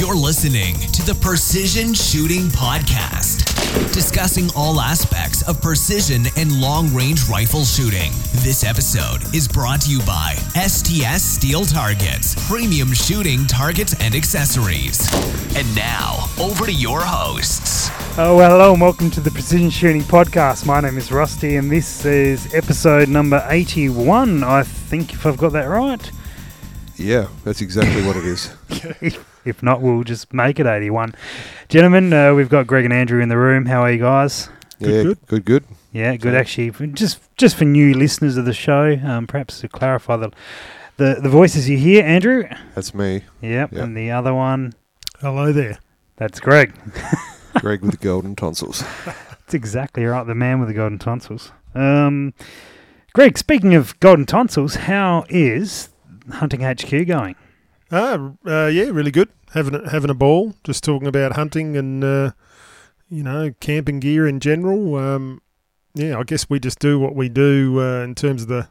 You're listening to the Precision Shooting Podcast, discussing all aspects of precision and long range rifle shooting. This episode is brought to you by STS Steel Targets, premium shooting targets and accessories. And now, over to your hosts. Oh, well, hello and welcome to the Precision Shooting Podcast. My name is Rusty and this is episode number 81, I think, if I've got that right. Yeah, that's exactly what it is. if not, we'll just make it 81. Gentlemen, uh, we've got Greg and Andrew in the room. How are you guys? yeah, good. good, good. Yeah, good. Actually, just just for new listeners of the show, um, perhaps to clarify the, the the voices you hear, Andrew. That's me, Yep, Yeah. and the other one, Hello there. that's Greg. Greg with the golden tonsils. That's exactly right. The man with the golden tonsils. Um, Greg, speaking of golden tonsils, how is Hunting HQ going? Ah, uh, yeah, really good. Having a, having a ball. Just talking about hunting and uh, you know camping gear in general. Um, yeah, I guess we just do what we do uh, in terms of the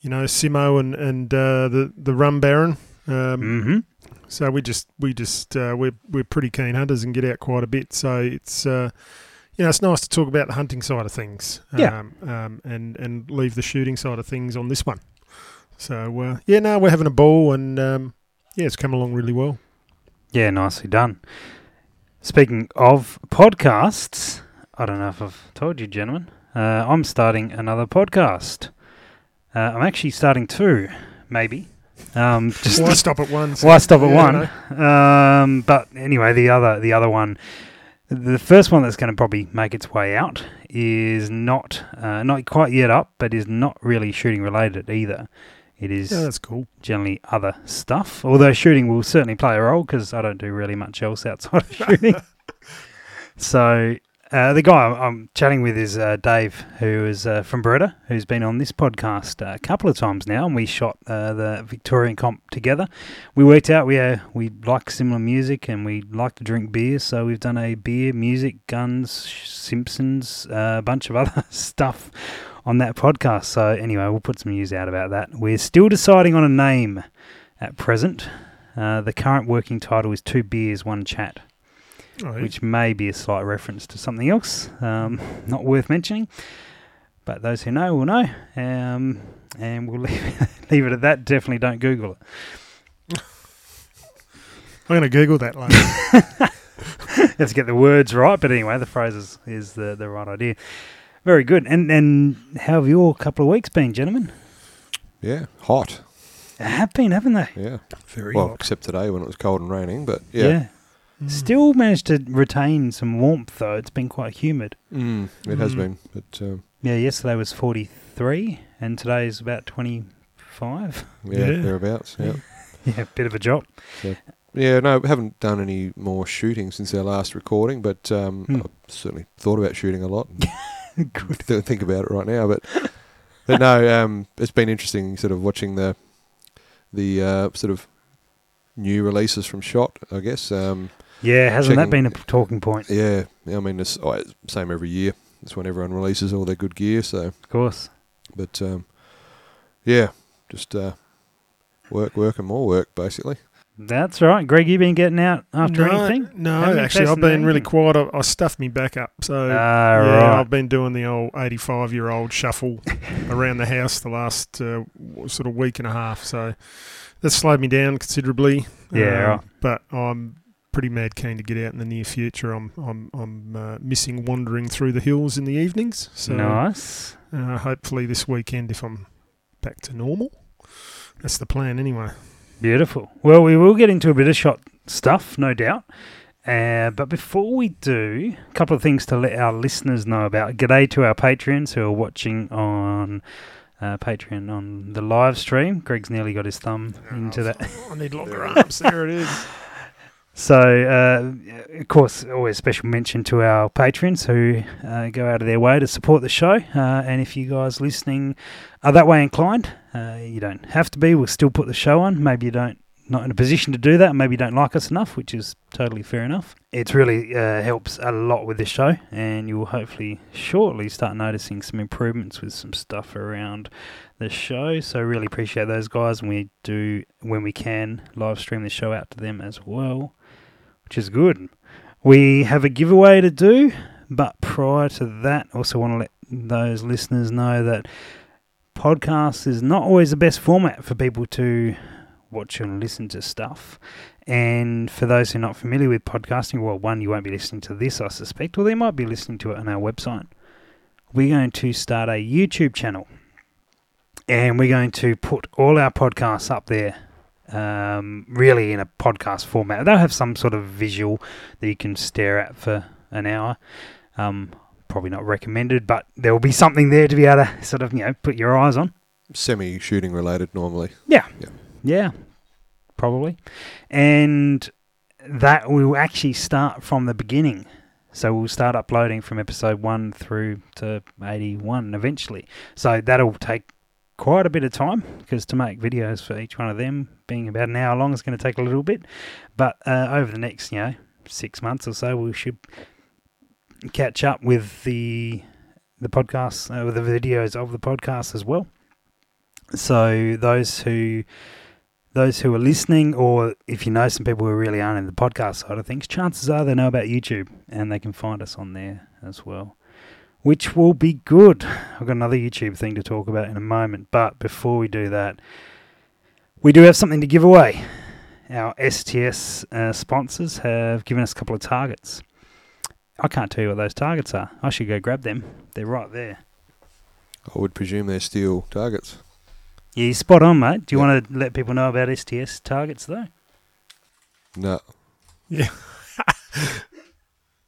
you know Simo and and uh, the the rum baron. Um, Mm-hmm. So we just we just uh, we're we're pretty keen hunters and get out quite a bit. So it's uh, you know it's nice to talk about the hunting side of things. Yeah. Um, um, and and leave the shooting side of things on this one. So uh, yeah, no, we're having a ball and um, yeah, it's come along really well. Yeah, nicely done. Speaking of podcasts, I don't know if I've told you, gentlemen, uh, I'm starting another podcast. Uh, I'm actually starting two, maybe. Um, just Why stop at one? Why stop at Yeah, one? Um, but anyway, the other the other one, the first one that's going to probably make its way out is not uh, not quite yet up, but is not really shooting related either. It is Yeah, that's cool. generally other stuff. Although shooting will certainly play a role because I don't do really much else outside of shooting. so uh, the guy I'm- I'm chatting with is uh, Dave, who is uh, from Beretta, who's been on this podcast uh, a couple of times now, and we shot uh, the Victorian comp together. We worked out we uh, we like similar music and we like to drink beer, so we've done a beer, music, guns, Simpsons, uh, a bunch of other stuff on that podcast. So anyway, we'll put some news out about that. We're still deciding on a name at present. Uh, the current working title is Two Beers, One Chat, yeah. which may be a slight reference to something else, um, not worth mentioning. But those who know will know. Um, and we'll leave, leave it at that. Definitely don't Google it. I'm going to Google that later. Let's get the words right. But anyway, the phrase is, is the, the right idea. Very good. And and how have your couple of weeks been, gentlemen? Yeah, hot. They have been, haven't they? Yeah. Very Well, hot. except today when it was cold and raining, but yeah, Mm. Still managed to retain some warmth though. It's been quite humid. mm, it has Mm. been. But um, Yeah, yesterday was 43 and today is about 25. yeah, Yeah. thereabouts. Yeah. Yeah, bit of a drop. Yeah, no, haven't done any more shooting since our last recording, but um, Hmm. I've certainly thought about shooting a lot. and Good. th- think about it right now, but but no, um, it's been interesting, sort of watching the the uh, sort of new releases from Shot. I guess. Um, Yeah, hasn't that been a talking point? yeah, I mean, it's oh, same every year. It's when everyone releases all their good gear. So, Of course. but um, yeah, just uh, work, work, and more work, basically. That's right. Greg, you been getting out after no, anything? No, Haven't actually, I've been really quiet. I, I stuffed me back up. So Ah, yeah, right. I've been doing the old 85 year old shuffle around the house the last uh, sort of week and a half. So that's slowed me down considerably. Yeah, Um, right. But I'm pretty mad keen to get out in the near future. I'm I'm I'm uh, missing wandering through the hills in the evenings. So nice. uh, hopefully this weekend, if I'm back to normal, that's the plan anyway. Beautiful. Well, we will get into a bit of shot stuff, no doubt. Uh, but before we do, a couple of things to let our listeners know about. G'day to our patrons who are watching on uh, Patreon on the live stream. Greg's nearly got his thumb into that. I need longer arms. There it is. So, uh, of course, always special mention to our patrons who uh, go out of their way to support the show. Uh, and if you guys listening are that way inclined, uh, you don't have to be. We'll still put the show on. Maybe you don't not in a position to do that, maybe you don't like us enough, which is totally fair enough. It really uh, helps a lot with this show, and you will hopefully shortly start noticing some improvements with some stuff around the show. So really appreciate those guys, and we do when we can live stream the show out to them as well, which is good. We have a giveaway to do, but prior to that, also want to let those listeners know that podcast is not always the best format for people to watch and listen to stuff. And for those who are not familiar with podcasting, well, one, you won't be listening to this, I suspect, or they might be listening to it on our website. We're going to start a YouTube channel and we're going to put all our podcasts up there. Um, really in a podcast format. They'll have some sort of visual that you can stare at for an hour. Um, probably not recommended, but there will be something there to be able to sort of you know put your eyes on. Semi shooting related normally. Yeah, Yeah. probably. And that will actually start from the beginning. So we'll start uploading from episode 1 through to 81 eventually. So that'll take quite a bit of time because to make videos for each one of them being about an hour long is going to take a little bit. But uh, over the next, you know, six months or so, we should catch up with the the podcasts, uh, with the videos of the podcast as well. So those who those who are listening, or if you know some people who really aren't in the podcast side of things, chances are they know about YouTube and they can find us on there as well, which will be good. I've got another YouTube thing to talk about in a moment, but before we do that, we do have something to give away. Our STS uh, sponsors have given us a couple of targets. I can't tell you what those targets are. I should go grab them. They're right there. I would presume they're steel targets. Yeah, you're spot on, mate. Do you Yeah. want to let people know about STS targets, though? No. Yeah,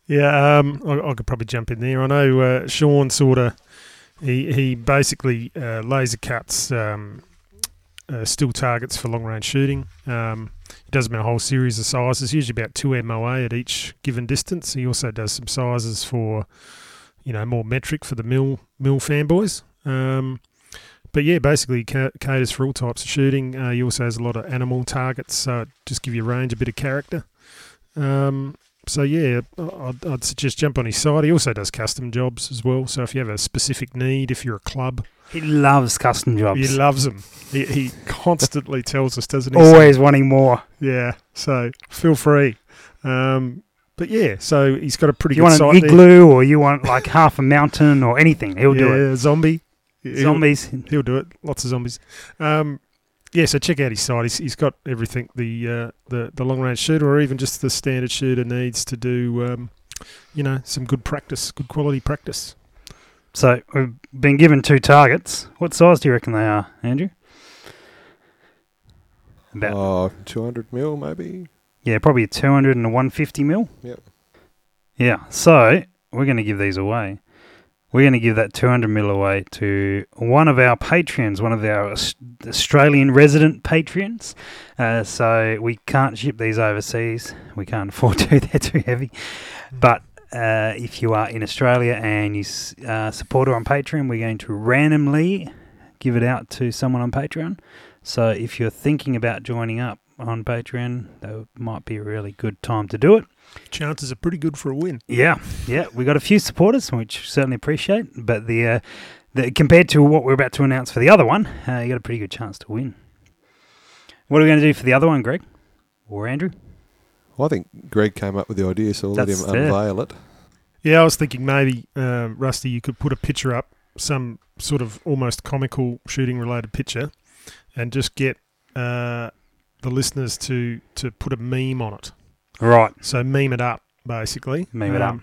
um, I, I could probably jump in there. I know uh, Sean sort of he he basically uh, laser cuts um, uh, still targets for long range shooting. Um, he does them in a whole series of sizes, usually about two MOA at each given distance. He also does some sizes for you know more metric for the mill mill fanboys. Um, but yeah, basically ca- caters for all types of shooting. Uh, he also has a lot of animal targets, so it just give you a range, a bit of character. Um, so yeah, I'd, I'd suggest jump on his site. He also does custom jobs as well. So if you have a specific need, if you're a club, He loves custom jobs. he loves them. He, he constantly tells us, doesn't he? Always wanting more. Yeah. So feel free. Um, but yeah, so he's got a pretty you want an site there. igloo or you want like half a mountain or anything, he'll do it. Yeah, Zombie. He'll- Zombies. He'll do it. Lots of zombies. Um, yeah, so check out his site. He's, he's got everything the uh, the the long range shooter or even just the standard shooter needs to do. Um, you know, some good practice, good quality practice. So we've been given two targets. What size do you reckon they are, Andrew? About Oh, 200 mil maybe? yeah, probably a 200 and a 150 mil. Yep. Yeah. So we're going to give these away. We're going to give that 200 mil away to one of our patrons, one of our Australian resident patrons. Uh, so we can't ship these overseas. We can't afford to. They're too heavy. But uh, if you are in Australia and you uh, support her on Patreon, we're going to randomly give it out to someone on Patreon. So if you're thinking about joining up on Patreon, that might be a really good time to do it. Chances are pretty good for a win. Yeah, yeah, we got a few supporters, which certainly appreciate. But the, uh, the compared to what we're about to announce for the other one, uh, you got a pretty good chance to win. What are we going to do for the other one, Greg or Andrew? Well, I think Greg came up with the idea, so we'll let him fair. unveil it. Yeah, I was thinking maybe um, Rusty, you could put a picture up, some sort of almost comical shooting related picture, and just get uh, the listeners to to put a meme on it. Right, So meme it up, basically. Um, Meme it up.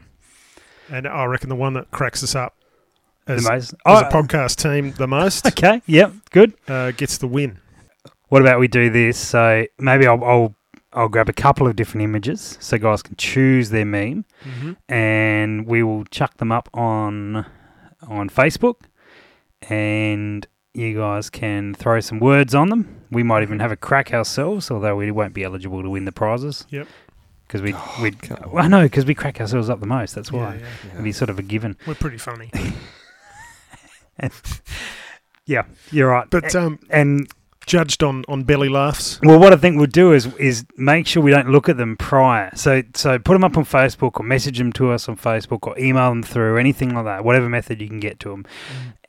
And I reckon the one that cracks us up as, the most. as a podcast team the most Okay, yep, good. uh, gets the win. What about we do this? So maybe I'll, I'll I'll grab a couple of different images so guys can choose their meme, Mm-hmm. and we will chuck them up on on Facebook, and you guys can throw some words on them. We might even have a crack ourselves, although we won't be eligible to win the prizes. Yep. Because we Oh, we come on. well, I know because we crack ourselves up the most. That's why Yeah, yeah. it'd be sort of a given. We're pretty funny. Yeah, you're right. But um, and judged on, on belly laughs. Well, what I think we'll do is is make sure we don't look at them prior. So so put them up on Facebook or message them to us on Facebook or email them through anything like that, whatever method you can get to them,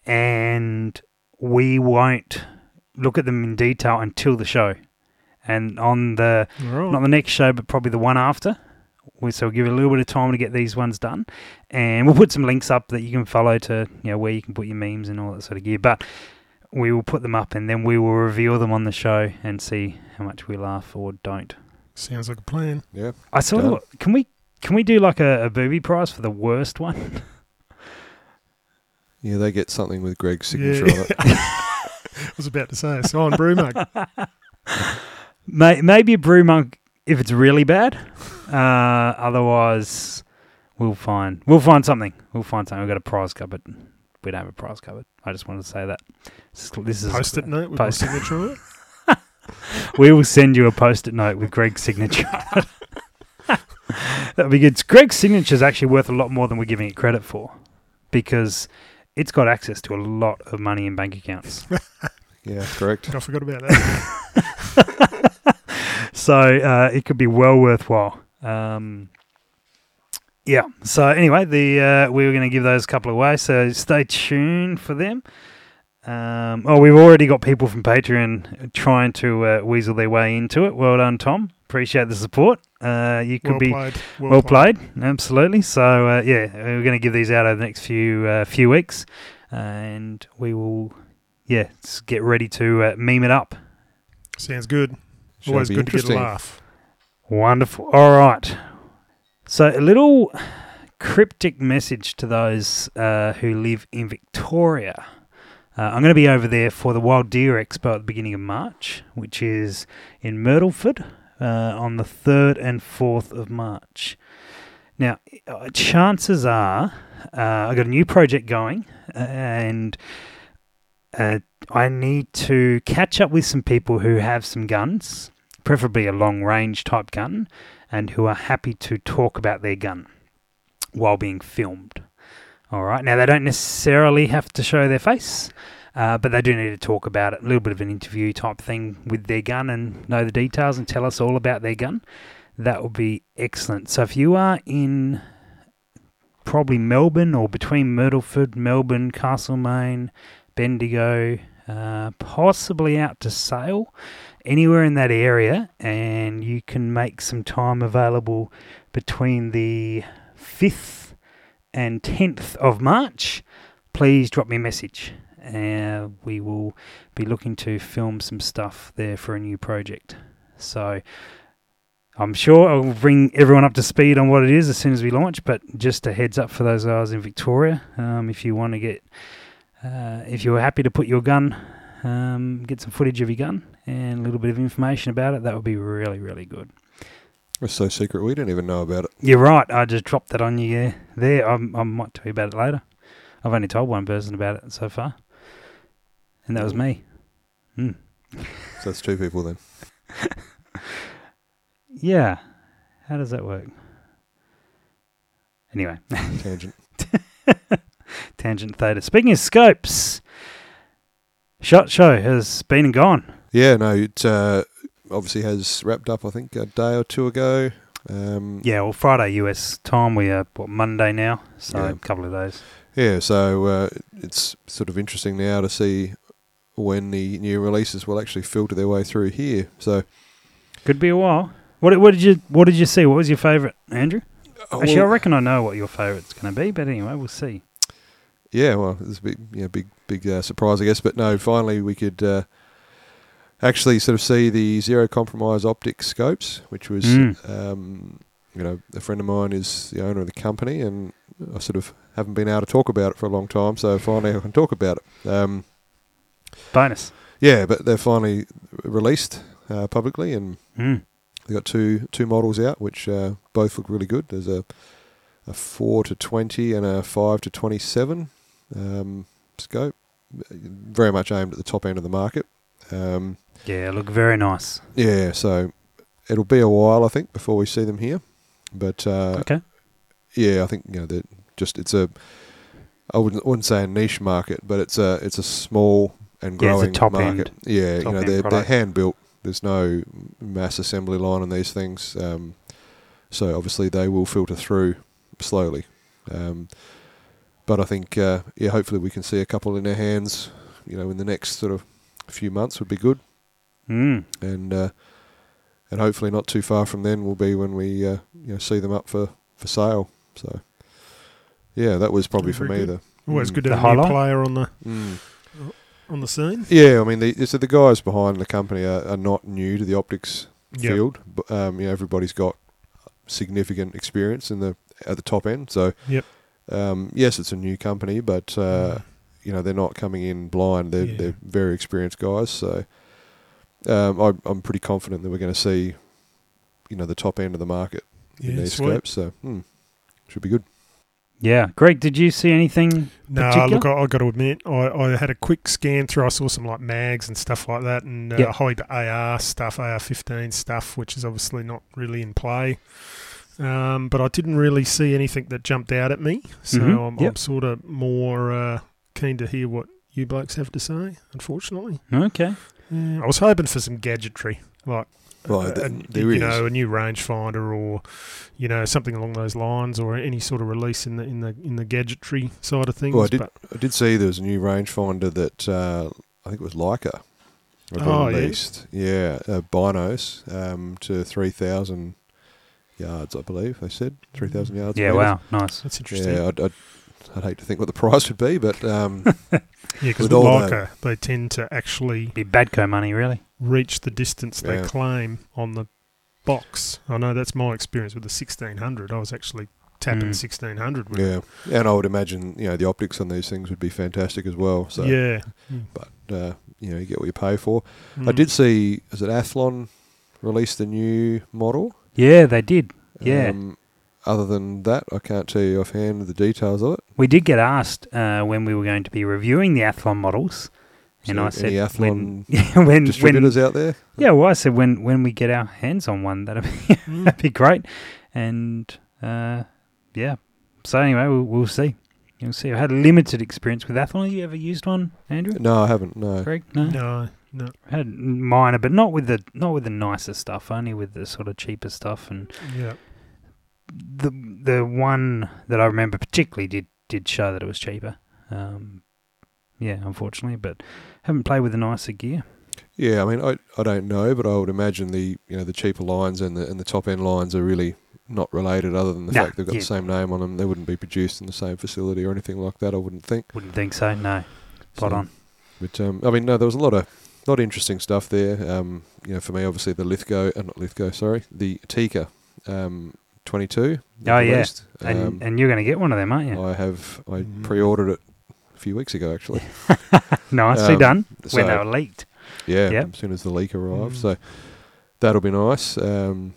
and we won't look at them in detail until the show. And on the All not the next show, but probably the one after. We, so we'll give it a little bit of time to get these ones done, and we'll put some links up that you can follow to you know where you can put your memes and all that sort of gear. But we will put them up, and then we will reveal them on the show and see how much we laugh or don't. Sounds like a plan. Yeah. I sort Done. of can we can we do like a, a booby prize for the worst one? Yeah, they get something with Greg's signature Yeah. on it. I was about to say, signed brew mug. May, maybe a brew monk if it's really bad. Uh, otherwise, we'll find we'll find something. We'll find something. We've got a prize cupboard. We don't have a prize cupboard. I just wanted to say that. This is, Post-it note with Post- signature. We will send you a post-it note with Greg's signature. That'd be good. Greg's signature is actually worth a lot more than we're giving it credit for, because it's got access to a lot of money in bank accounts. Yeah, correct. I forgot about that. so uh, it could be well worthwhile. Um, yeah. So anyway, the uh, we were going to give those a couple away. So stay tuned for them. Um, oh, we've already got people from Patreon trying to uh, weasel their way into it. Well done, Tom. Appreciate the support. Uh, you could well be played. well played, absolutely. So uh, yeah, we're going to give these out over the next few uh, few weeks, and we will, yeah, get ready to uh, meme it up. Sounds good. Always good to get a laugh. Wonderful. All right. So a little cryptic message to those uh, who live in Victoria. Uh, I'm going to be over there for the Wild Deer Expo at the beginning of March, which is in Myrtleford uh, on the 3rd and 4th of March. Now, uh, chances are uh, I've got a new project going and uh, I need to catch up with some people who have some guns, preferably a long range type gun, and who are happy to talk about their gun while being filmed. All right. Now, they don't necessarily have to show their face, uh, but they do need to talk about it. A little bit of an interview type thing with their gun and know the details and tell us all about their gun. That would be excellent. So, if you are in probably Melbourne or between Myrtleford, Melbourne, Castlemaine, Bendigo, uh, possibly out to Sale, anywhere in that area, and you can make some time available between the 5th and 10th of March, please drop me a message. Uh, we will be looking to film some stuff there for a new project. So I'm sure I'll bring everyone up to speed on what it is as soon as we launch, but just a heads up for those guys in Victoria. Um, if you want to get, uh, if you're happy to put your gun, um, get some footage of your gun and a little bit of information about it, that would be really, really good. It's so secret we didn't even know about it. You're right. I just dropped that on you yeah, there. I, I might tell you about it later. I've only told one person about it so far, and that was me. Hmm. So that's two people then. Yeah. How does that work? Anyway, Tangent. Tangent theta. Speaking of scopes, Shot Show has been and gone. Yeah, no, it uh, obviously has wrapped up, I think, a day or two ago. Um, Yeah, well, Friday US time. We are what Monday now, so Yeah. a couple of days. Yeah, so uh, it's sort of interesting now to see when the new releases will actually filter their way through here. So, Could be a while. What, what did you What did you see? What was your favourite, Andrew? Actually, I reckon I know what your favourite's going to be, but anyway, we'll see. Yeah, well, it's a big, yeah, big, big uh, surprise, I guess. But no, finally we could uh, actually sort of see the zero compromise optic scopes, which was, Mm. um, you know, a friend of mine is the owner of the company, and I sort of haven't been able to talk about it for a long time. So finally, I can talk about it. Um, Bonus. yeah, but they're finally released uh, publicly, and Mm. They've got two two models out, which uh, both look really good. There's a a four to twenty and a five to twenty seven um, scope, very much aimed at the top end of the market. Um, Yeah, look very nice. yeah, so it'll be a while, I think, before we see them here. But uh, Okay. yeah, I think you know that just it's a I wouldn't wouldn't say a niche market, but it's a it's a small and Yeah, it's a growing top market. end- yeah, you know they're, they're hand built. There's no mass assembly line on these things, um, so obviously they will filter through slowly. Um, but I think uh, yeah, hopefully we can see a couple in our hands. You know, in the next sort of few months would be good, Mm. and uh, and hopefully not too far from then will be when we uh, you know see them up for, for sale. So yeah, that was probably for me good. the Always Mm. good to have a highlight? player on the mm. on the scene. Yeah, I mean, the, so the guys behind the company are, are not new to the optics Yep. field. But, um, you know, everybody's got significant experience in the at the top end. So, Yep. Um, yes, it's a new company, but uh, you know they're not coming in blind. They're Yeah. they're very experienced guys. So, um, I, I'm pretty confident that we're going to see, you know, the top end of the market in Yeah, these sweet. scopes. So, hmm, should be good. Yeah, Greg, did you see anything? No, particular? look, I, I got to admit, I, I had a quick scan through. I saw some like mags and stuff like that, and uh, Yep. high AR stuff, AR15 stuff, which is obviously not really in play. Um, but I didn't really see anything that jumped out at me, so Mhm, I'm, yep. I'm sort of more uh, keen to hear what you blokes have to say. Unfortunately, Okay. yeah, I was hoping for some gadgetry, like Well, a- th- a- there you is. know, a new rangefinder or you know something along those lines, or any sort of release in the in the in the gadgetry side of things. Well, I did. but I did see there was a new rangefinder that uh, I think it was Leica. have Oh, yeah. released. yeah, uh, binos um, to three thousand yards, I believe they said three thousand yards. Yeah, wow, nice. that's interesting. Yeah, I'd, I'd, I'd hate to think what the price would be, but um, Yeah, because With with Leica, they tend to actually Be Badco money, really. reach the distance they Yeah. claim on the box. I know that's my experience with the 1600. I was actually tapping Mm. 1600 with it. yeah, and I would imagine you know the optics on these things would be fantastic as well. So, yeah. but uh, you know you get what you pay for. I Mm. did see, is it Athlon released a new model? Yeah, they did. Yeah. Um, other than that, I can't tell you offhand the details of it. We did get asked uh, when we were going to be reviewing the Athlon models, and So I said any when, Athlon when, when distributors out there? yeah, well, I said when when we get our hands on one, that'd be, Mm. that'd be great, and uh, yeah. So anyway, we'll, we'll see. You'll see. I had a limited experience with Athlon. Have you ever used one, Andrew? No, I haven't. No. Greg? No. No, no. I had minor, but not with the not with the nicer stuff. Only with the sort of cheaper stuff and Yeah. the the one that I remember particularly did did show that it was cheaper. Um, yeah, unfortunately, but haven't played with the nicer gear. Yeah, I mean, I, I don't know, but I would imagine the you know the cheaper lines and the and the top end lines are really not related, other than the No, fact they've got yeah. the same name on them. They wouldn't be produced in the same facility or anything like that. I wouldn't think. Wouldn't think so. No, spot So, on. But um, I mean, no, there was a lot of lot of interesting stuff there. Um, you know, for me, obviously the Lithgow, uh, not Lithgow, sorry, the Tikka, um, twenty two. Oh, yeah. And Um, and you're going to get one of them, aren't you? I have I Mm. pre-ordered it a few weeks ago actually. Nicely um, done. So when they were leaked. yeah, Yep. as soon as the leak arrived, Mm. so that'll be nice. Um,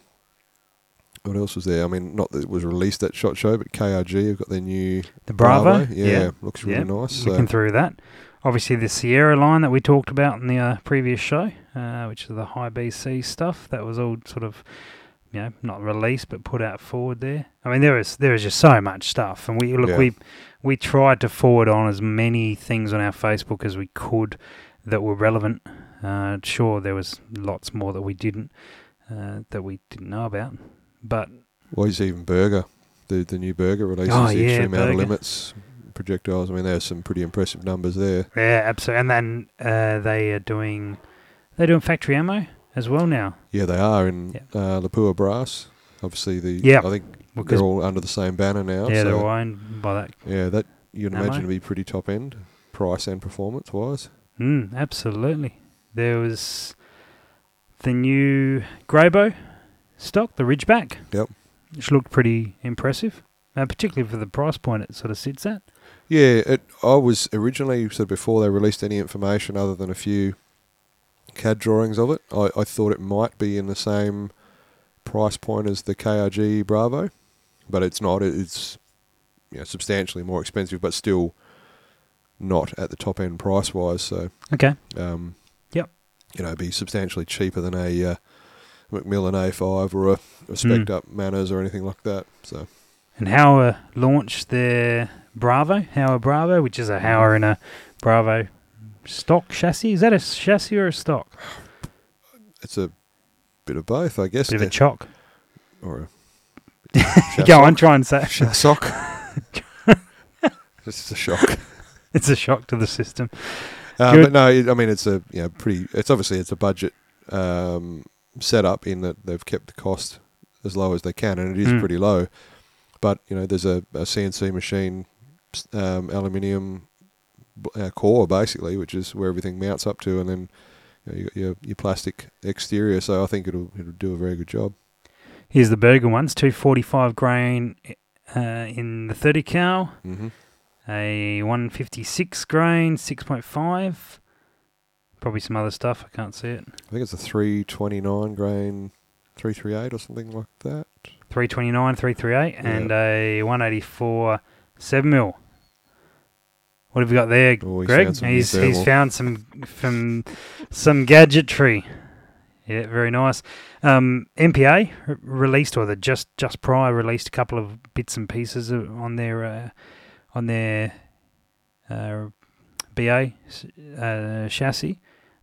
what else was there? I mean, not that it was released at Shot Show, but KRG have got their new The Bravo. Yeah, looks really Yeah. nice. So. Looking through that. Obviously, the Sierra line that we talked about in the uh, previous show, uh, which is the high BC stuff, that was all sort of, you know, not released but put out forward there. I mean, there is there is just so much stuff, and we look Yeah. we we tried to forward on as many things on our Facebook as we could that were relevant. Uh, sure, there was lots more that we didn't uh, that we didn't know about, but Well, even Berger, the the new Berger releases Oh, the yeah, extreme outer Berger. limits projectiles. I mean, there's some pretty impressive numbers there. yeah, absolutely. And then uh, they are doing they're doing factory ammo as well now. Yeah, they are in Yeah. uh, Lapua Brass. Obviously, the Yeah, I think Because they're all under the same banner now. yeah, so, they're all owned by that. yeah, that you'd Ammo. imagine to be pretty top end, price and performance wise. Mm, absolutely. There was the new Grayboe stock, the Ridgeback. Yep. Which looked pretty impressive, uh, particularly for the price point it sort of sits at. Yeah, it, I was originally said before they released any information other than a few CAD drawings of it. I, I thought it might be in the same price point as the KRG Bravo, but it's not. It's you know, substantially more expensive, but still not at the top end price wise. So Okay. um, Yep. you know, it'd be substantially cheaper than a uh, McMillan A5 or a, a spec Hmm. up Manners or anything like that. So And Howa launched their Bravo, Howa Bravo, which is a Howa and a Bravo stock chassis. Is that a chassis or a stock? It's a bit of both, I guess. Bit of a chock. or a Go on, try and say. sock. It's a shock. It's a shock to the system. Good. but no, it, I mean it's a you know, pretty. It's obviously it's a budget um, setup in that they've kept the cost as low as they can, and it is Mm. pretty low. But you know, there's a, a CNC machine, um, aluminium uh, core basically, which is where everything mounts up to, and then you know, you got your your plastic exterior. So I think it'll it'll do a very good job. Here's the Berger ones: two forty-five grain uh, in the thirty cal, hmm a one fifty-six grain, six point five. Probably some other stuff. I can't see it. I think it's a 329 grain, 338 or something like that. 329, 338, and a 184 7 mil. What have we got there, Oh, he's Greg? he's he's found some from some gadgetry. Yeah, very nice. Um, MPA r- released, or the just just prior released a couple of bits and pieces on their uh, on their uh, BA uh, chassis.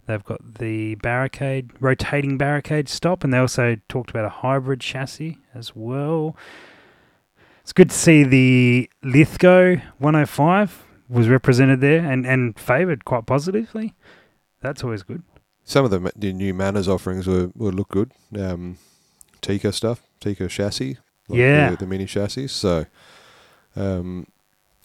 They've got the barricade, rotating barricade stop, and they also talked about a hybrid chassis as well. It's good to see the Lithgow 105 was represented there and, and favoured quite positively. That's always good. Some of the, the new Manners offerings were, will look good. Um, Tikka stuff, Tikka chassis, like Yeah. the, the mini chassis. So, um,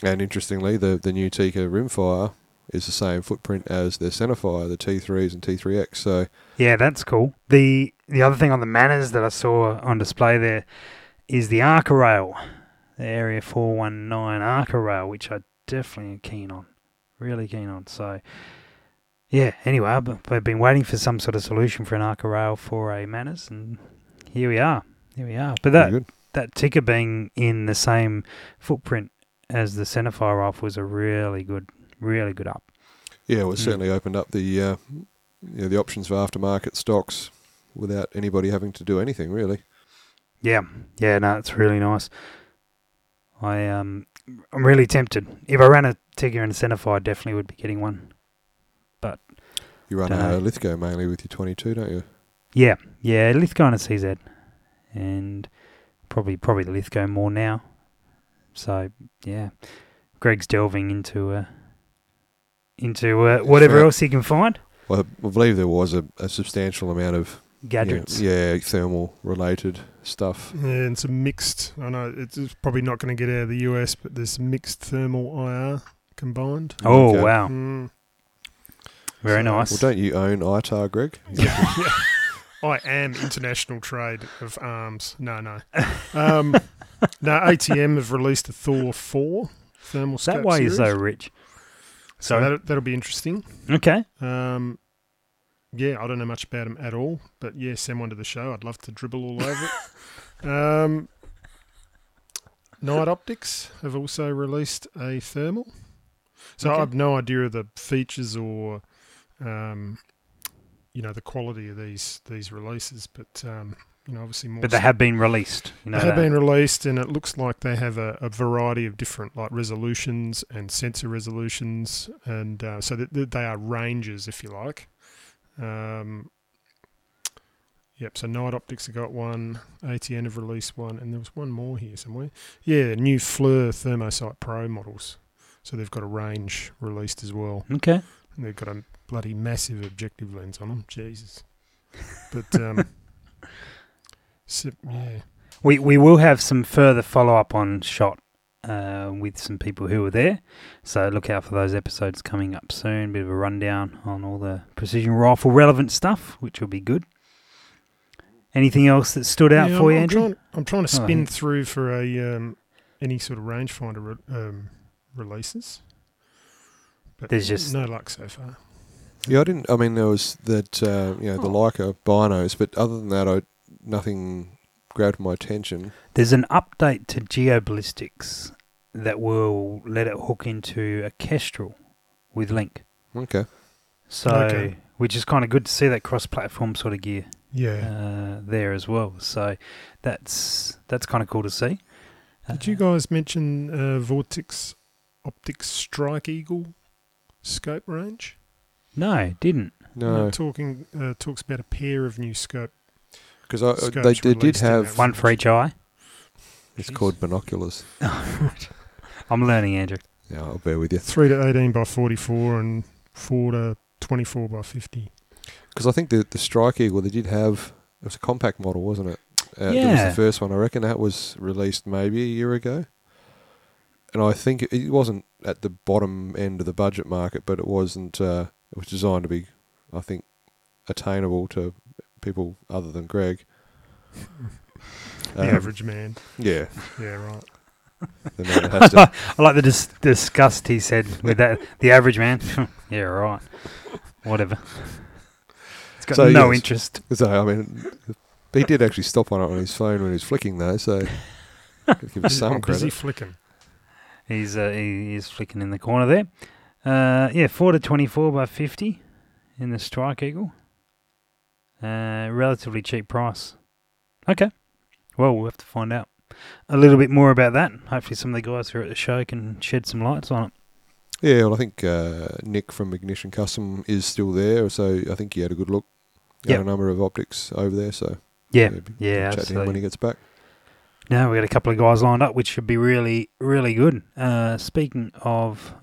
and interestingly, the the new Tikka rimfire is the same footprint as their Centerfire, the T3s and T3X. So, Yeah, that's cool. The the other thing on the manners that I saw on display there is the Arca Rail, the Area 419 Arca Rail, which I definitely keen on. Really keen on. So, yeah, anyway, I've been waiting for some sort of solution for an Arca Rail for a manners, and here we are. Here we are. But that, that Tikka being in the same footprint as the Centerfire rifle was a really good, really good up. Yeah, well, it Mm. certainly opened up the uh, you know, the options for aftermarket stocks without anybody having to do anything really. Yeah, yeah, no, it's really nice. I um, I'm really tempted. If I ran a Tikka and a Centerfire, I definitely would be getting one. But you run a Lithgow mainly with your 22, don't you? Yeah, yeah, Lithgow and a CZ, and probably probably the Lithgow more now. So yeah, Greg's delving into uh, into uh, whatever Right. else he can find. Well, I believe there was a, a substantial amount of Gadgets. Yeah, yeah, thermal related stuff. Yeah, and some mixed. I know it's it's probably not going to get out of the US, but there's mixed thermal IR combined. Oh Okay. wow, Mm. very So- nice. Well, don't you own ITAR, Greg? Yeah. I am international trade of arms. No, no. Um, no, ATN have released a Thor 4 thermal Is that scope why you're so rich? So Sorry. that'll, that'll be interesting. Okay. Um, yeah, I don't know much about them at all, but yeah, send one to the show. I'd love to dribble all over it. Um, Night Optics have also released a thermal. So Okay. I have no idea of the features or, um, you know, the quality of these these releases, but um, you know, obviously more. But they have been released. You know they have that. been released, and it looks like they have a, a variety of different like resolutions and sensor resolutions, and uh, so that that they are ranges, if you like. Um, yep. So Night Optics have got one, ATN have released one, and there was one more here somewhere. Yeah, new FLIR ThermoSight Pro models. So they've got a range released as well, Okay. and they've got a bloody massive objective lens on them. Jesus. But um, so, yeah. We we will have some further follow up on shot uh, with some people who were there. So look out for those episodes coming up soon. Bit of a rundown on all the precision rifle relevant stuff, which will be good. Anything else that stood out Yeah, for I'm, you, I'm Andrew? Trying, I'm trying to Oh, spin yeah. through for a um, any sort of rangefinder re- um, releases. But There's just- no luck so far. Yeah, I didn't. I mean, there was that uh, you know the Oh. Leica binos, but other than that, I nothing grabbed my attention. There's an update to geoballistics that will let it hook into a Kestrel with Link. Okay, So, Okay. which is kind of good to see that cross-platform sort of gear Yeah. uh, there as well. So that's that's kind of cool to see. Did you guys mention uh, Vortex Optics Strike Eagle scope range? No, didn't. No, talking uh, talks about a pair of new scope. because they, they did have One for each eye. it's Jeez. called binoculars. I'm learning, Andrew. Yeah, I'll bear with you. Three to eighteen by forty-four and four to twenty-four by fifty. Because I think the the Strike Eagle they did have it was a compact model, wasn't it? Uh, That was the first one. I reckon that was released maybe a year ago. And I think it, it wasn't at the bottom end of the budget market, but it wasn't. Uh, it was designed to be, I think, attainable to people other than Greg. The Um, average man. Yeah, Yeah, right. the man that has to. I like the dis- disgust he said with that. The average man. yeah, right. Whatever. It's got So, no yes. interest. So I mean, he did actually stop on it on his phone when he was flicking though. So give him some I'm busy credit. flicking. He's uh, he, he's flicking in the corner there. Uh, yeah, four to twenty-four by fifty in the Strike Eagle. Uh, relatively cheap price. Okay. Well, we'll have to find out a little bit more about that. Hopefully, some of the guys who are at the show can shed some lights on it. Yeah, well, I think uh, Nick from Ignition Custom is still there, so I think he had a good look at Yep. a number of optics over there. So Yeah, maybe yeah, chat to him when he gets back. Now we got a couple of guys lined up, which should be really, really good. Uh, speaking of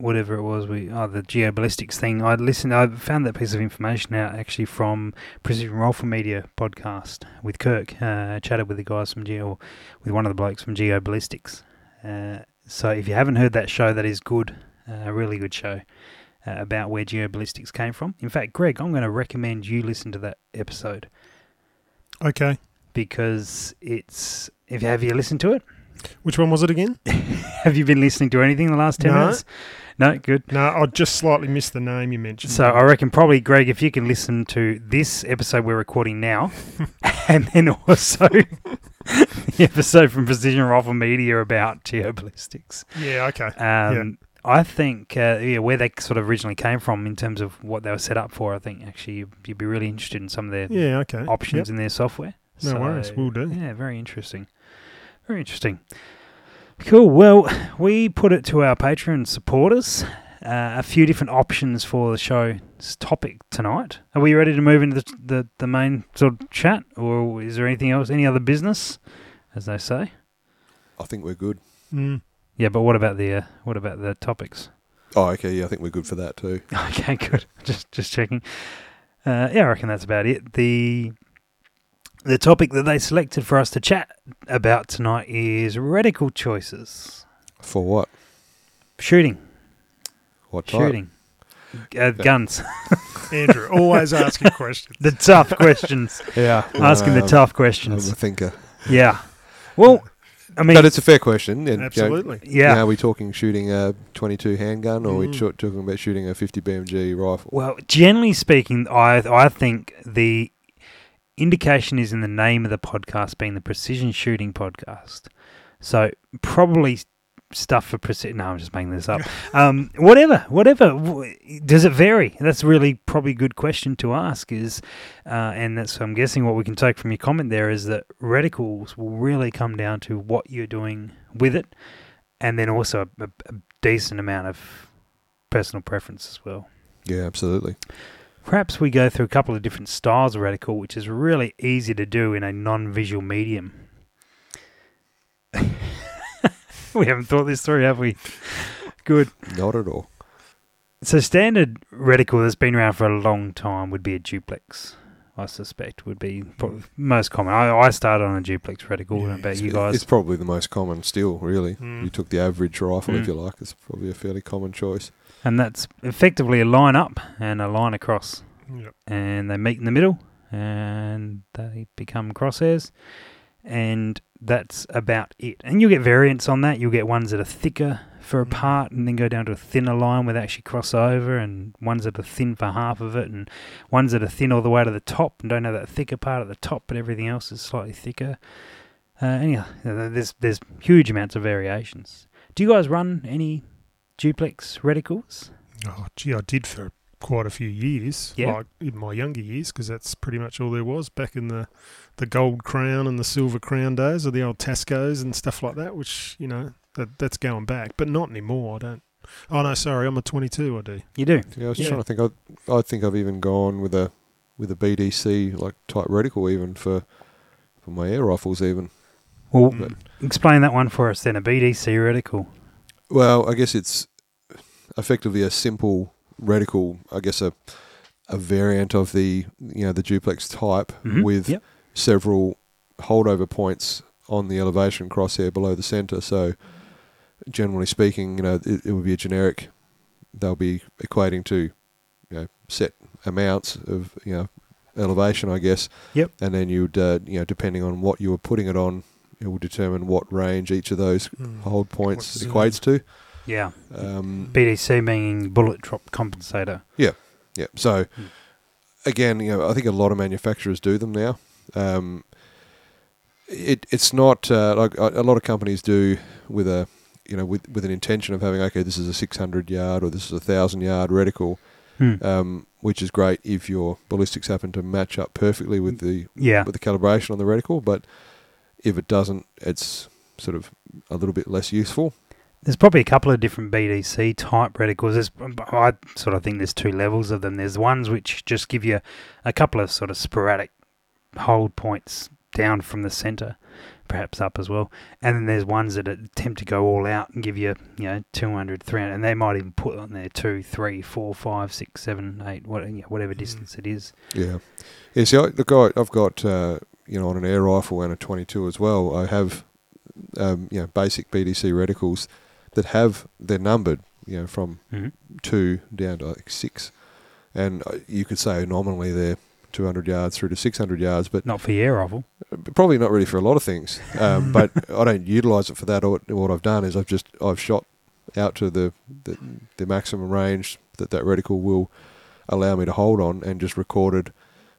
whatever it was, we oh, the geoballistics thing. I listened. I found that piece of information out actually from Precision Rifle Media podcast with Kirk. Uh, chatted with the guys from Geo, with one of the blokes from Geoballistics. Uh, so if you haven't heard that show, that is good. Uh, a really good show. Uh, about where geoballistics came from. In fact, Greg, I'm going to recommend you listen to that episode Okay. because it's. If have you listened to it? Which one was it again? Have you been listening to anything in the last 10 No. minutes? No, good. No, I just slightly missed the name you mentioned. So I reckon probably, Greg, if you can listen to this episode we're recording now, and then also the episode from Precision Rifle Media about geoballistics. yeah, okay. Um, I think uh, yeah, where they sort of originally came from in terms of what they were set up for, I think actually you'd, be really interested in some of their Yeah, okay. options Yep. in their software. No worries, we'll do. Yeah, very interesting. Very interesting. Cool. Well, we put it to our Patreon supporters. Uh, a few different options for the show's topic tonight. Are we ready to move into the, the, the main sort of chat, or is there anything else, any other business, as they say? I think we're good. Mm. Yeah, but what about the uh, what about the topics? Oh, okay. Yeah, I think we're good for that too. Okay, good. Just just checking. Uh, yeah, I reckon that's about it. The the topic that they selected for us to chat about tonight is reticle choices. For what? Shooting. What type? Shooting. Uh, guns. Andrew, always asking questions. the tough questions. Yeah, Asking the Um, tough I'm questions. a thinker, Yeah. Well, I mean, but it's a fair question. And, you know, Absolutely. yeah. Now, are we talking shooting a 22 handgun, or are we Mm. talking about shooting a 50 BMG rifle? Well, generally speaking, I I think the indication is in the name of the podcast being the Precision Shooting Podcast. So probably stuff for precision. No, I'm just making this up. um, whatever, whatever. Does it vary? That's really probably a good question to ask. Is uh, and that's I'm guessing what we can take from your comment there is that reticles will really come down to what you're doing with it, and then also a, a decent amount of personal preference as well. Yeah, absolutely. Perhaps we go through a couple of different styles of reticle, which is really easy to do in a non-visual medium. we haven't thought this through, have we? Good. Not at all. So standard reticle that's been around for a long time would be a duplex. I suspect would be most common. I, I started on a duplex reticle. Yeah, about It's, you guys? it's probably the most common still, really. Mm. You took the average rifle, Mm. if you like. It's probably a fairly common choice. And that's effectively a line up and a line across. Yep. and they meet in the middle and they become crosshairs and that's about it and you'll get variants on that you'll get ones that are thicker for a Mm. part and then go down to a thinner line where they actually cross over and ones that are thin for half of it and ones that are thin all the way to the top and don't have that thicker part at the top but everything else is slightly thicker uh, anyhow there's there's huge amounts of variations do you guys run any duplex reticles Oh, gee, I did for quite a few years, Yeah. like in my younger years, because that's pretty much all there was back in the, the gold crown and the silver crown days of the old Tascos and stuff like that. Which you know that that's going back, but not anymore. I don't Oh no, sorry, I'm a 22. I do. You do. Yeah, I was Yeah. trying to think. I I think I've even gone with a with a BDC like type reticle even for for my air rifles even. Well, Mm. explain that one for us then. A BDC reticle. Well, I guess it's effectively a simple reticle. I guess a a variant of the you know the duplex type Mhm. with Yep. several holdover points on the elevation crosshair below the center. So generally speaking, you know it, it would be a generic. They'll be equating to you know set amounts of you know elevation, I guess. Yep. And then you'd uh, you know depending on what you were putting it on, it will determine what range each of those Mm. hold points What's, uh, equates to. Yeah. Um, BDC meaning bullet drop compensator. yeah. Yeah. So Hmm. again, you know, I think a lot of manufacturers do them now. Um, it it's not uh, like a a lot of companies do with a you know with with an intention of having okay, this is a 600 yard or this is a thousand yard reticle, Hmm. um, which is great if your ballistics happen to match up perfectly with the yeah. with the calibration on the reticle. But if it doesn't, it's sort of a little bit less useful. There's probably a couple of different BDC type reticles. There's, I sort of think there's two levels of them. There's ones which just give you a couple of sort of sporadic hold points down from the centre, perhaps up as well. And then there's ones that attempt to go all out and give you, you know, 200, 300, and they might even put on there two, three, four, five, six, seven, eight, what, you know, whatever distance it is. Yeah, yeah. See, I, look, I, I've got uh, you know on an air rifle and a 22 as well. I have um, you know basic BDC reticles that have they're numbered, you know, from Mhm. two down to like six, and uh, you could say nominally they're 200 yards through to 600 yards, but Not for your air rifle. probably not really for a lot of things. Um, but I don't utilise it for that. Or what I've done is I've just I've shot out to the, the the maximum range that that reticle will allow me to hold on, and just recorded.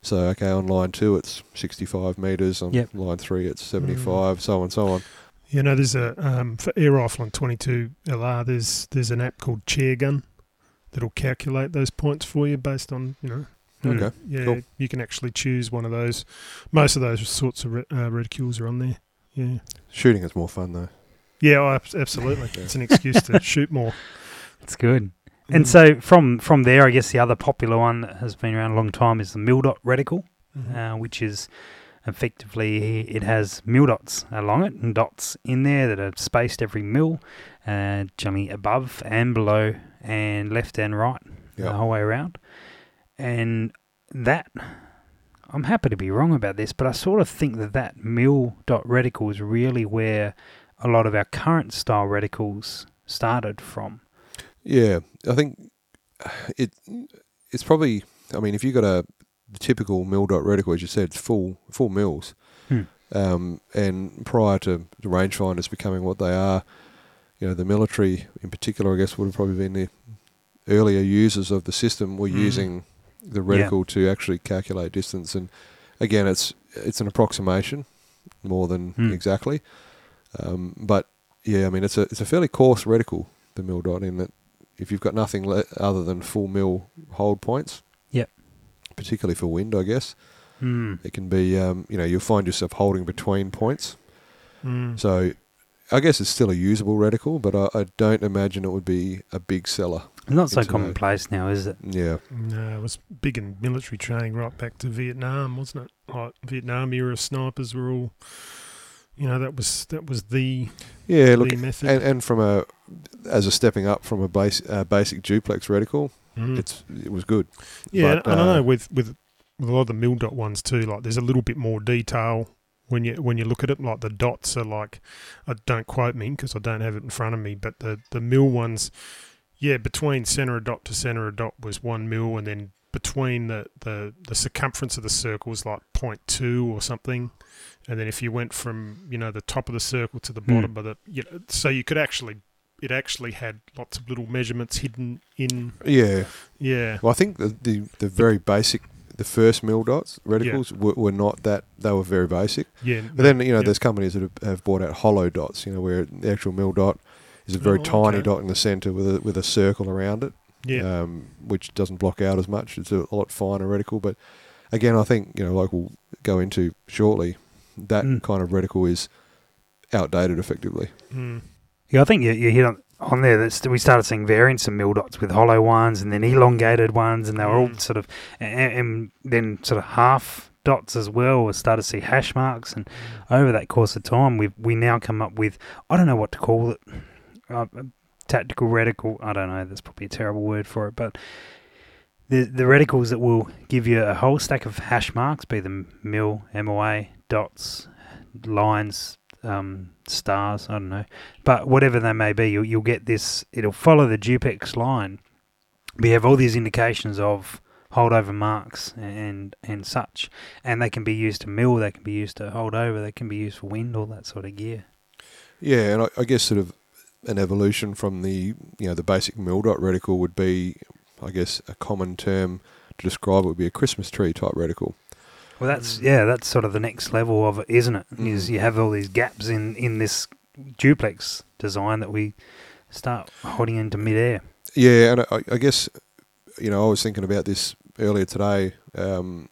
So okay, on line two it's 65 meters. On Yep. line three it's 75. So on, so on. You know, there's a um, for air rifle on 22 LR. There's there's an app called ChairGun that'll calculate those points for you based on you know. Mm. Okay. Yeah, cool. you can actually choose one of those. Most of those sorts of re- uh, reticules are on there. Yeah. Shooting is more fun though. Yeah, oh, absolutely. Yeah. It's an excuse to shoot more. It's good. And Mm. so from from there, I guess the other popular one that has been around a long time is the mil dot reticle. Mhm. uh, which is effectively it has mil dots along it and dots in there that are spaced every mil, uh, generally above and below and left and right the whole way around. And that, I'm happy to be wrong about this, but I sort of think that that mil dot reticle is really where a lot of our current style reticles started from. Yeah, I think it it's probably. I mean, if you got a typical mill dot reticle, as you said, it's full full mills, Hmm. um, and prior to the rangefinders becoming what they are, you know, the military in particular, I guess, would have probably been the earlier users of the system were Mm. using the Yeah. reticle to actually calculate distance. And again, it's it's an approximation more than Hmm. exactly. Um, but yeah, I mean, it's a it's a fairly coarse reticle, the mill dot, in that if you've got nothing le- other than full mill hold points, Yep. particularly for wind, I guess Hmm. it can be. Um, you know, you'll find yourself holding between points. Mm. So. I guess it's still a usable reticle, but I, I don't imagine it would be a big seller. Not so Into- commonplace now, is it? Yeah, No, it was big in military training right back to Vietnam, wasn't it? Like Vietnam era snipers were all, you know, that was that was the yeah. Look, method. and, and from a as a stepping up from a base, uh, basic duplex reticle, Mm. it's it was good. yeah, but, and I uh, know with with with a lot of the mill dot ones too. Like, there's a little bit more detail when you when you look at it. Like the dots are like, I don't quote me because I don't have it in front of me, but the the mill ones, yeah, between center of dot to center of dot was one mil, and then between the the the circumference of the circle was like 0.2 or something. And then if you went from you know the top of the circle to the Hmm. bottom of the, you know, so you could actually, it actually had lots of little measurements hidden in, Yeah. yeah, Well, I think the the, the very basic, the first mill dots reticles were, were not that. They were very basic. yeah. But then you know, yeah. there's companies that have, have bought out hollow dots. You know, where the actual mill dot is a very Oh, tiny okay. dot in the centre with a with a circle around it. Yeah. um, which doesn't block out as much. It's a lot finer reticle, but again, I think you know, like we'll go into shortly, that Mm. kind of reticle is outdated effectively. Mm. Yeah, I think you, you hit on on there that we started seeing variants of mill dots with hollow ones and then elongated ones, and they were all Mm. sort of and, and then sort of half dots as well. We started to see hash marks, and over that course of time, we we now come up with I don't know what to call it, uh, tactical reticle. I don't know. That's probably a terrible word for it, but. The, the reticles that will give you a whole stack of hash marks, be them mill, MOA, dots, lines, um, stars, I don't know. But whatever they may be, you'll, you'll get this, it'll follow the Duplex line. We have all these indications of holdover marks and and such. And they can be used to mill, they can be used to hold over, they can be used for wind, all that sort of gear. Yeah, and I, I guess sort of an evolution from the you know the basic mill dot reticle would be, I guess, a common term to describe it would be a Christmas tree type reticle. Well, that's yeah, that's sort of the next level of it, isn't it? Is Mm. you have all these gaps in in this duplex design that we start holding into midair. Yeah, and I, I guess you know I was thinking about this earlier today, um,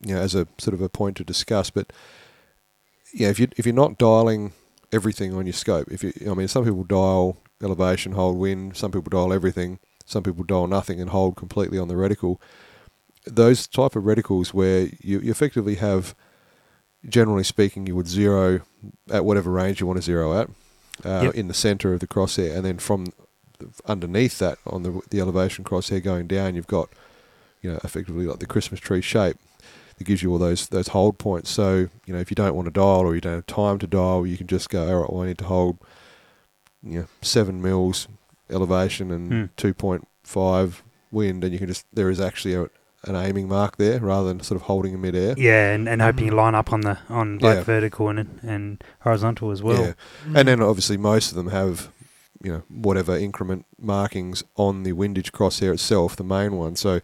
you know, as a sort of a point to discuss. But yeah, if you if you're not dialing everything on your scope, if you, I mean, some people dial elevation, hold wind, some people dial everything, some people dial nothing and hold completely on the reticle. Those type of reticles where you, you effectively have, generally speaking, you would zero at whatever range you want to zero at, uh, Yep. in the center of the crosshair, and then from underneath that on the the elevation crosshair going down, you've got you know effectively like the Christmas tree shape that gives you all those those hold points. So you know if you don't want to dial or you don't have time to dial, you can just go all right. Well, I need to hold you know seven mils elevation and Hmm. two point five wind, and you can just there is actually a, an aiming mark there rather than sort of holding in midair. Yeah, and, and hoping you line up on the on both Yeah. vertical and and horizontal as well. Yeah. And then obviously most of them have, you know, whatever increment markings on the windage crosshair itself, the main one. So,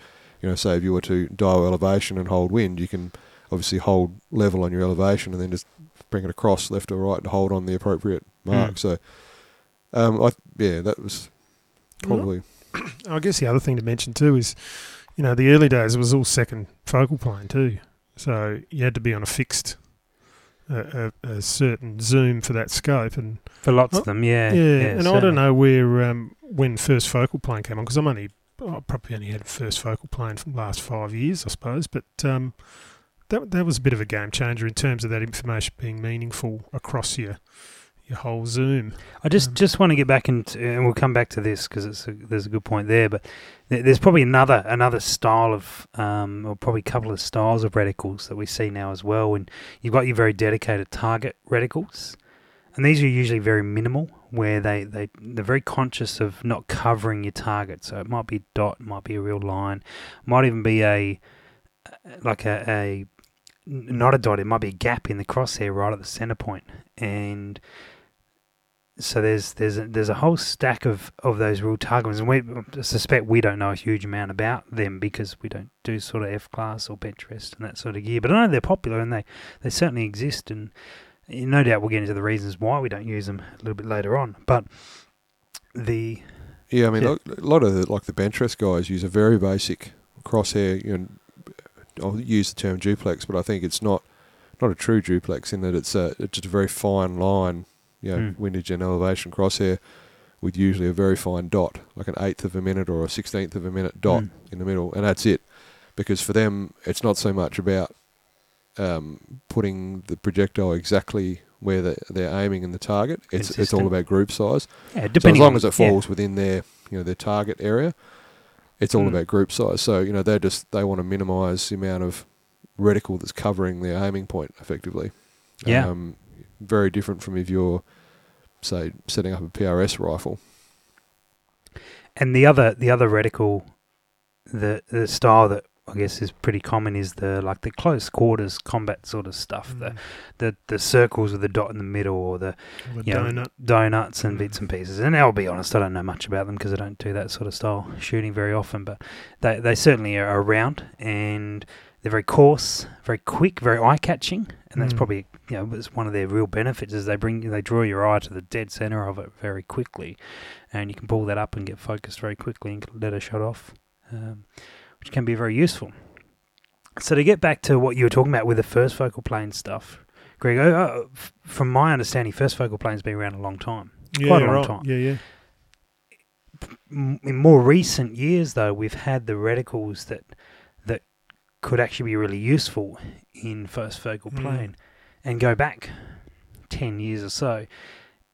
you know, say if you were to dial elevation and hold wind, you can obviously hold level on your elevation and then just bring it across left or right to hold on the appropriate mark. Mm. So, um, I yeah, that was Well, probably I guess the other thing to mention too is, you know, the early days it was all second focal plane too, so you had to be on a fixed, a, a, a certain zoom for that scope, and For lots of them, yeah. yeah, and I don't know where um, when first focal plane came on because I'm only I probably only had first focal plane for the last five years, I suppose, but um, that that was a bit of a game changer in terms of that information being meaningful across your your whole zoom. I just Um, just want to get back into, and we'll come back to this because it's a, there's a good point there. But there- there's probably another another style of, um, or probably a couple of styles of reticles that we see now as well. And you've got your very dedicated target reticles, and these are usually very minimal, where they they they're very conscious of not covering your target. So it might be a dot, might be a real line, might even be a like a, a not a dot. It might be a gap in the crosshair right at the center point, and so there's there's a, there's a whole stack of, of those real target ones, and we suspect we don't know a huge amount about them because we don't do sort of F class or bench and that sort of gear. But I know they're popular and they, they certainly exist, and no doubt we'll get into the reasons why we don't use them a little bit later on. But the yeah. I mean, Yeah. a lot of the, like the bench guys use a very basic crosshair. You know, I'll use the term duplex, but I think it's not not a true duplex in that it's a it's just a very fine line. You know, Mm. windage and elevation crosshair with usually a very fine dot, like an eighth of a minute or a sixteenth of a minute dot Mm. in the middle, and that's it. Because for them, it's not so much about um, putting the projectile exactly where they, they're aiming in the target. It's it's all about group size. yeah, So as long on, as it yeah. falls within their you know their target area, it's all Mm. about group size. So you know they just they want to minimise the amount of reticle that's covering their aiming point effectively. Yeah. Um, very different from if you're say setting up a PRS rifle. And the other the other reticle, the the style that I guess is pretty common is the like the close quarters combat sort of stuff. The, the the circles with the dot in the middle or the the you know, donut. donuts and Mm. bits and pieces. And I'll be honest, I don't know much about them because I don't do that sort of style shooting very often. But they they certainly are around and they're very coarse, very quick, very eye catching, and that's Mm. probably you know it's one of their real benefits is they bring they draw your eye to the dead center of it very quickly, and you can pull that up and get focused very quickly and let a shot off, um, which can be very useful. So to get back to what you were talking about with the first focal plane stuff, Greg, uh, from my understanding, first focal plane's been around a long time Yeah, quite a long right. time. Yeah, yeah. in more recent years, though, we've had the reticles that could actually be really useful in first focal Mm. plane, and go back ten years or so,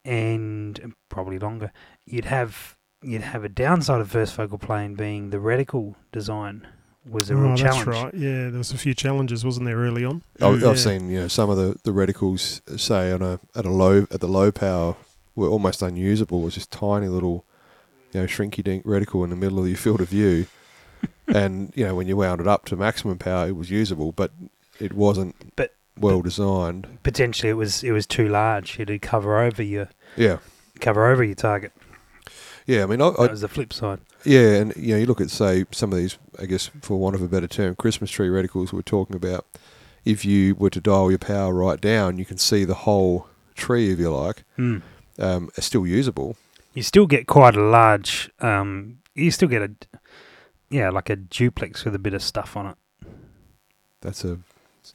and probably longer. You'd have you'd have a downside of first focal plane being the reticle design was a real oh, challenge. that's right. Yeah, there was a few challenges, wasn't there, early on? I've, Yeah. I've seen you know some of the, the reticles say on a at a low at the low power were almost unusable. It was this tiny little you know shrinky dink reticle in the middle of your field of view, and you know when you wound it up to maximum power, it was usable, but it wasn't But- well designed. Potentially, it was it was too large. It'd cover over your Yeah, cover over your target. yeah. I mean, I, That was the flip side. Yeah, and you know, you look at say some of these, I guess, for want of a better term, Christmas tree reticles we're talking about. If you were to dial your power right down, you can see the whole tree, if you like, Mm. um, are still usable. You still get quite a large. Um, you still get a, yeah, like a duplex with a bit of stuff on it. That's a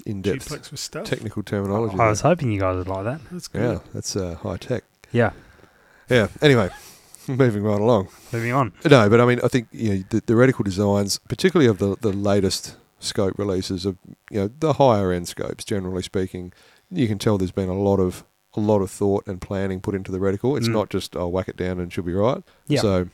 in-depth Duplex with stuff. technical terminology. I was there. hoping you guys would like that. That's good. yeah, that's uh, high tech. Yeah. Yeah. Anyway, moving right along. Moving on. No, but I mean, I think you know the, the reticle designs, particularly of the the latest scope releases of you know the higher end scopes, generally speaking, you can tell there's been a lot of a lot of thought and planning put into the reticle. It's Mm. not just oh whack it down and she'll be right. Yeah. So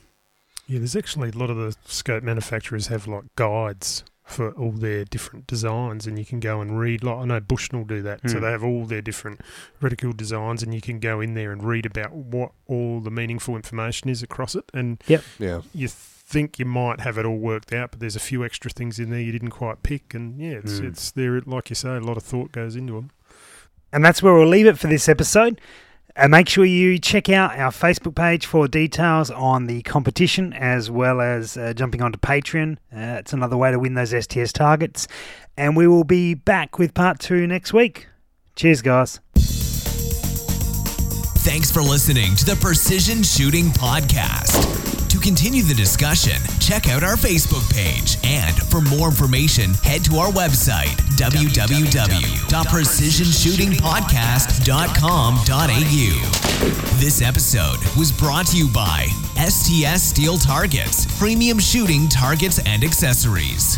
Yeah, there's actually a lot of the scope manufacturers have like guides for all their different designs, and you can go and read. Like I know Bushnell do that, so Hmm. they have all their different reticle designs, and you can go in there and read about what all the meaningful information is across it. And yeah, you think you might have it all worked out, but there's a few extra things in there you didn't quite pick, and yeah, it's Hmm. it's there. Like you say, a lot of thought goes into them. And that's where we'll leave it for this episode. And make sure you check out our Facebook page for details on the competition as well as uh, jumping onto Patreon. Uh, it's another way to win those STS targets. And we will be back with part two next week. Cheers, guys. Thanks for listening to the Precision Shooting Podcast. To continue the discussion, check out our Facebook page. And for more information, head to our website, www.precisionshootingpodcast.com.au. This episode was brought to you by STS Steel Targets, premium shooting targets and accessories.